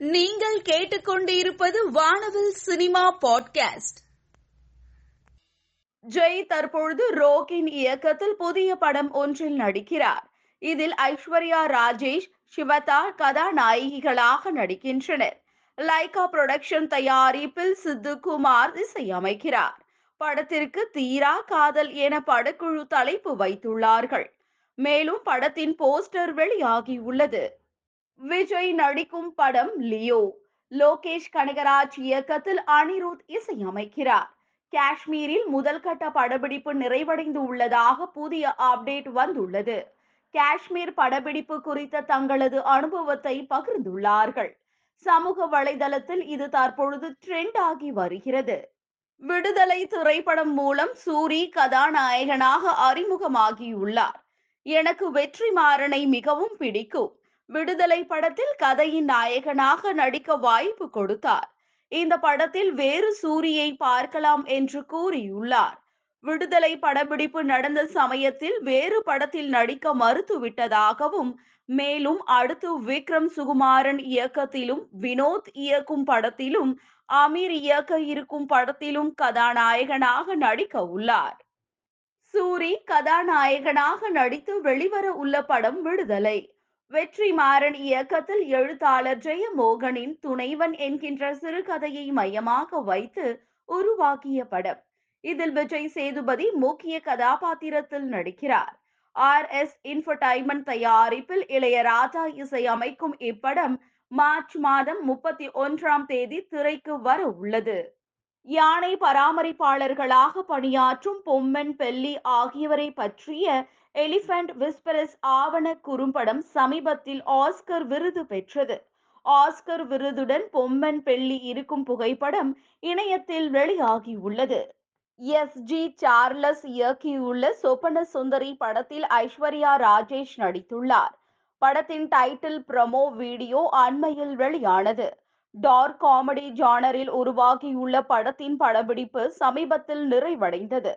நீங்கள் கேட்டுக்கொண்டிருப்பது வானவில் சினிமா பாட்காஸ்ட். ஜெய் தற்பொழுது ரோகின் இயக்கத்தில் புதிய படம் ஒன்றில் நடிக்கிறார். இதில் ஐஸ்வர்யா ராஜேஷ் சிவதா கதாநாயகிகளாக நடிக்கின்றனர். லைகா புரொடக்ஷன் தயாரிப்பில் சித்துக்குமார் இசையமைக்கிறார். படத்திற்கு தீரா காதல் என படக்குழு தலைப்பு வைத்துள்ளார்கள். மேலும் படத்தின் போஸ்டர் வெளியாகியுள்ளது. விஜய் நடிக்கும் படம் லியோ. லோகேஷ் கனகராஜ் இயக்கத்தில் அனிருத் இசையமைக்கிறார். காஷ்மீரில் முதல் கட்ட படப்பிடிப்பு நிறைவடைந்து உள்ளதாக புதிய அப்டேட் வந்துள்ளது. காஷ்மீர் படப்பிடிப்பு குறித்த தங்களது அனுபவத்தை பகிர்ந்துள்ளார்கள். சமூக வலைதளத்தில் இது தற்பொழுது ட்ரெண்ட் ஆகி வருகிறது. விடுதலை திரைப்படம் மூலம் சூரி கதாநாயகனாக அறிமுகமாகியுள்ளார். எனக்கு வெற்றி மாறனை மிகவும் பிடிக்கும். விடுதலை படத்தில் கதையின் நாயகனாக நடிக்க வாய்ப்பு கொடுத்தார். இந்த படத்தில் வேறு சூரியை பார்க்கலாம் என்று கூறியுள்ளார். விடுதலை படப்பிடிப்பு நடந்த சமயத்தில் வேறு படத்தில் நடிக்க மறுத்துவிட்டதாகவும் மேலும் அடுத்து விக்ரம் சுகுமாரன் இயக்கத்திலும் வினோத் இயக்கும் படத்திலும் அமீர் இயக்க இருக்கும் படத்திலும் கதாநாயகனாக நடிக்க உள்ளார். சூரி கதாநாயகனாக நடித்து வெளிவர உள்ள படம் விடுதலை. வெற்றிமாறன் இயக்கத்தில் எழுத்தாளர் ஜெயமோகனின் துணைவன் என்கின்ற சிறுகதையை மையமாக வைத்து உருவாக்கிய படம். இதில் விஜய் சேதுபதி முக்கிய கதாபாத்திரத்தில் நடிக்கிறார். ஆர். எஸ். இன்ஃபர்டைன்மெண்ட் தயாரிப்பில் இளையராஜா இசையமைக்கும் இப்படம் மார்ச் மாதம் முப்பத்தி ஒன்றாம் தேதி திரைக்கு வர உள்ளது. யானை பராமரிப்பாளர்களாக பணியாற்றும் பொம்மன் பெல்லி ஆகியவரை பற்றிய எலிஃபண்ட் விஸ்பரஸ் ஆவண குறும்படம் சமீபத்தில் ஆஸ்கர் விருது பெற்றது. ஆஸ்கர் விருதுடன் பொம்மன் பெள்ளி இருக்கும் புகைப்படம் இணையத்தில் வெளியாகியுள்ளது. எஸ் ஜி சார்லஸ் இயக்கியுள்ள சொப்பன சுந்தரி படத்தில் ஐஸ்வர்யா ராஜேஷ் நடித்துள்ளார். படத்தின் டைட்டில் ப்ரமோ வீடியோ அண்மையில் வெளியானது. டார்க் காமெடி ஜானரில் உருவாகியுள்ள படத்தின் படப்பிடிப்பு சமீபத்தில் நிறைவடைந்தது.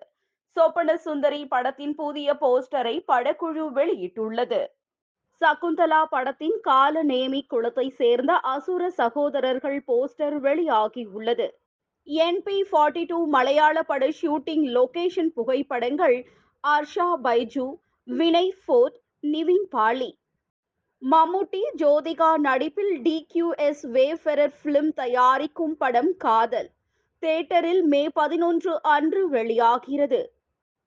சொப்பன சுந்தரி படத்தின் புதிய போஸ்டரை படக்குழு வெளியிட்டுள்ளது. சகுந்தலா படத்தின் கால நேமி குளத்தை சேர்ந்த அசுர சகோதரர்கள் போஸ்டர் வெளியாகியுள்ளது. என்பி ஃபார்ட்டி டூ மலையாள பட ஷூட்டிங் லொகேஷன் புகைப்படங்கள் ஆர்ஷா பைஜு வினய் ஃபோர்ட் நிவின் பாலி. மம்முட்டி ஜோதிகா நடிப்பில் டிக்யூஎஸ் வேஃபெரர் ஃபிலிம் தயாரிக்கும் படம் காதல். தேட்டரில் மே பதினொன்று அன்று வெளியாகிறது.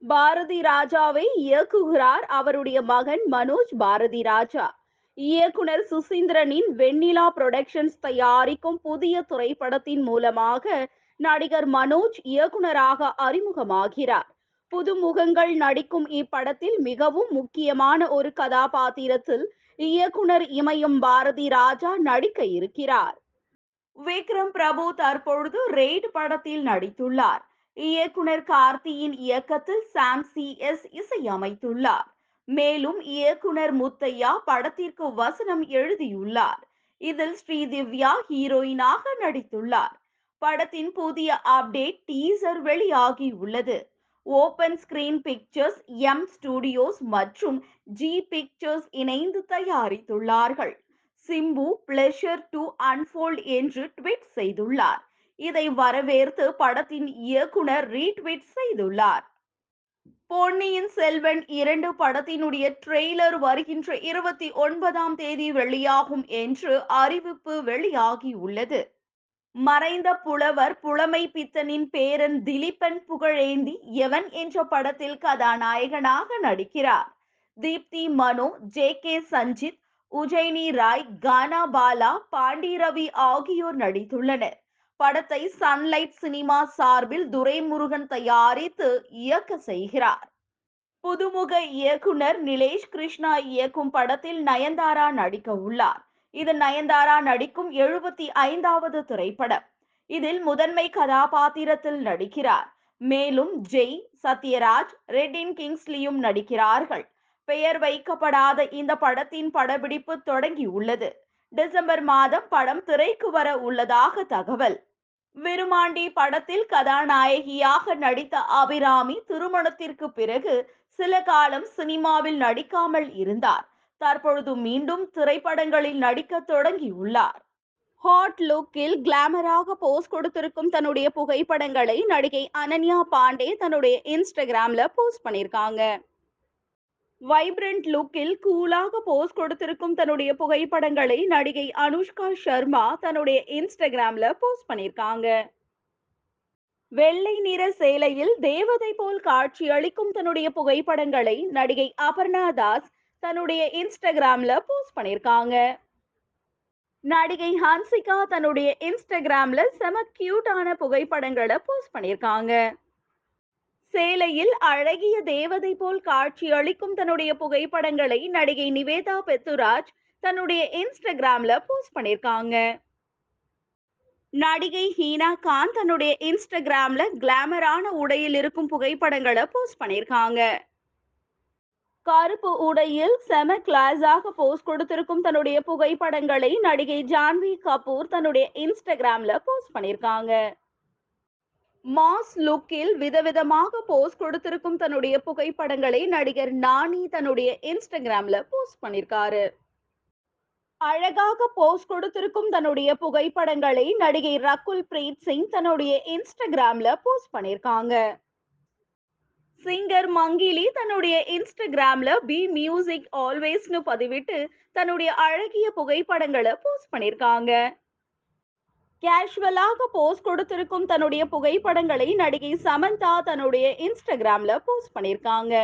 பாரதி ராஜாவை இயக்குகிறார் அவருடைய மகன் மனோஜ் பாரதி ராஜா. இயக்குனர் சுசீந்திரனின் வெண்ணிலா புரொடக்ஷன்ஸ் தயாரிக்கும் புதிய திரைப்படத்தின் மூலமாக நடிகர் மனோஜ் இயக்குனராக அறிமுகமாகிறார். புதுமுகங்கள் நடிக்கும் இப்படத்தில் மிகவும் முக்கியமான ஒரு கதாபாத்திரத்தில் இயக்குனர் இமயம் பாரதி ராஜா நடிக்க இருக்கிறார். விக்ரம் பிரபு தற்பொழுது ரெய்ட் படத்தில் நடித்துள்ளார். இயக்குனர் கார்த்தியின் இயக்கத்தில் சாம் சி எஸ் இசையமைத்துள்ளார். மேலும் இயக்குனர் முத்தையா படத்திற்கு வசனம் எழுதியுள்ளார். இதில் ஸ்ரீதிவ்யா ஹீரோயினாக நடித்துள்ளார். படத்தின் புதிய அப்டேட் டீசர் வெளியாகி உள்ளது open screen pictures M studios மற்றும் ஜி பிக்சர்ஸ் இணைந்து தயாரித்துள்ளார்கள். சிம்பு பிளஷர் டு அன்ஃபோல்ட் என்று ட்வீட் செய்துள்ளார். இதை வரவேற்று படத்தின் இயக்குனர் ரீட்வீட் செய்துள்ளார். பொன்னியின் செல்வன் இரண்டு படத்தினுடைய ட்ரெய்லர் வருகின்ற இருபத்தி ஒன்பதாம் தேதி வெளியாகும் என்று அறிவிப்பு வெளியாகியுள்ளது. மறைந்த புலவர் புலமை பித்தனின் பேரன் திலீபன் புகழேந்தி எவன் என்ற படத்தில் கதாநாயகனாக நடிக்கிறார். தீப்தி மனோ ஜே கே சஞ்சித் உஜயினி ராய் கானா பாலா பாண்டி ரவி ஆகியோர் நடித்துள்ளனர். படத்தை சன்லைட் சினிமா சார்பில் துரைமுருகன் தயாரித்து இயக்க செய்கிறார். புதுமுக இயக்குனர் நிலேஷ் கிருஷ்ணா இயக்கும் படத்தில் நயன்தாரா நடிக்க உள்ளார். இது நயன்தாரா நடிக்கும் எழுபத்தி ஐந்தாவது திரைப்படம். இதில் முதன்மை கதாபாத்திரத்தில் நடிக்கிறார். மேலும் ஜெய் சத்யராஜ் ரெட்டின் கிங்ஸ்லியும் நடிக்கிறார்கள். பெயர் வைக்கப்படாத இந்த படத்தின் படப்பிடிப்பு தொடங்கி உள்ளது டிசம்பர் மாதம் படம் திரைக்கு வர உள்ளதாக தகவல். விருமாண்டி படத்தில் கதாநாயகியாக நடித்த அபிராமி திருமணத்திற்கு பிறகு சில காலம் சினிமாவில் நடிக்காமல் இருந்தார். தற்பொழுது மீண்டும் திரைப்படங்களில் நடிக்க தொடங்கியுள்ளார் ஹாட் லுக்கில் கிளாமராக போஸ்ட் கொடுத்திருக்கும் தன்னுடைய புகைப்படங்களை நடிகை அனன்யா பாண்டே தன்னுடைய இன்ஸ்டாகிராம்ல போஸ்ட் பண்ணியிருக்காங்க. வைப்ரண்ட் லுக்கில் கூலாக போஸ்ட் கொடுத்திருக்கும் தன்னுடைய புகைப்படங்களை நடிகை அனுஷ்கா சர்மா தன்னுடைய இன்ஸ்டாகிராம்ல போஸ்ட் பண்ணியிருக்காங்க. வெள்ளை நிற சேலையில் தேவதை போல் காட்சி அளிக்கும் தன்னுடைய புகைப்படங்களை நடிகை அபர்ணா தாஸ் தன்னுடைய இன்ஸ்டாகிராம்ல போஸ்ட் பண்ணியிருக்காங்க. நடிகை ஹன்சிகா தன்னுடைய இன்ஸ்டாகிராம்ல செம கியூட்டான புகைப்படங்களை போஸ்ட் பண்ணியிருக்காங்க. சேலையில் அழகிய தேவதை போல் காட்சி அளிக்கும் தன்னுடைய புகைப்படங்களை நடிகை நிவேதா பெத்துராஜ் தன்னுடைய இன்ஸ்டாகிராம்ல போஸ்ட் பண்ணிருக்காங்க. நடிகை ஹீனா கான் தன்னுடைய இன்ஸ்டாகிராம்ல கிளாமரான உடையில் இருக்கும் புகைப்படங்களை போஸ்ட் பண்ணிருக்காங்க. கருப்பு உடையில் செம கிளாஸாக போஸ்ட் கொடுத்திருக்கும் தன்னுடைய புகைப்படங்களை நடிகை ஜான்வி கபூர் தன்னுடைய இன்ஸ்டாகிராம்ல போஸ்ட் பண்ணியிருக்காங்க மாஸ் லுக்கில் விதவிதமாக போஸ்ட் கொடுத்திருக்கும் தன்னுடைய புகைப்படங்களை நடிகர் நானி தன்னுடைய இன்ஸ்டாகிராம்ல போஸ்ட் பண்ணிருக்காரு. அழகாக போஸ்ட் கொடுத்திருக்கும் தன்னுடைய புகைப்படங்களை நடிகை ரகுல் பிரீத் சிங் தன்னுடைய இன்ஸ்டாகிராம்ல போஸ்ட் பண்ணியிருக்காங்க சிங்கர் மங்கிலி தன்னுடைய இன்ஸ்டாகிராம்ல பி மியூசிக் ஆல்வேஸ்னு பதிவிட்டு தன்னுடைய அழகிய புகைப்படங்களை போஸ்ட் பண்ணியிருக்காங்க கேஷுவலாக போஸ்ட் கொடுத்திருக்கும் தன்னுடைய புகைப்படங்களை நடிகை சமந்தா தன்னுடைய இன்ஸ்டாகிராம்ல போஸ்ட் பண்ணியிருக்காங்க.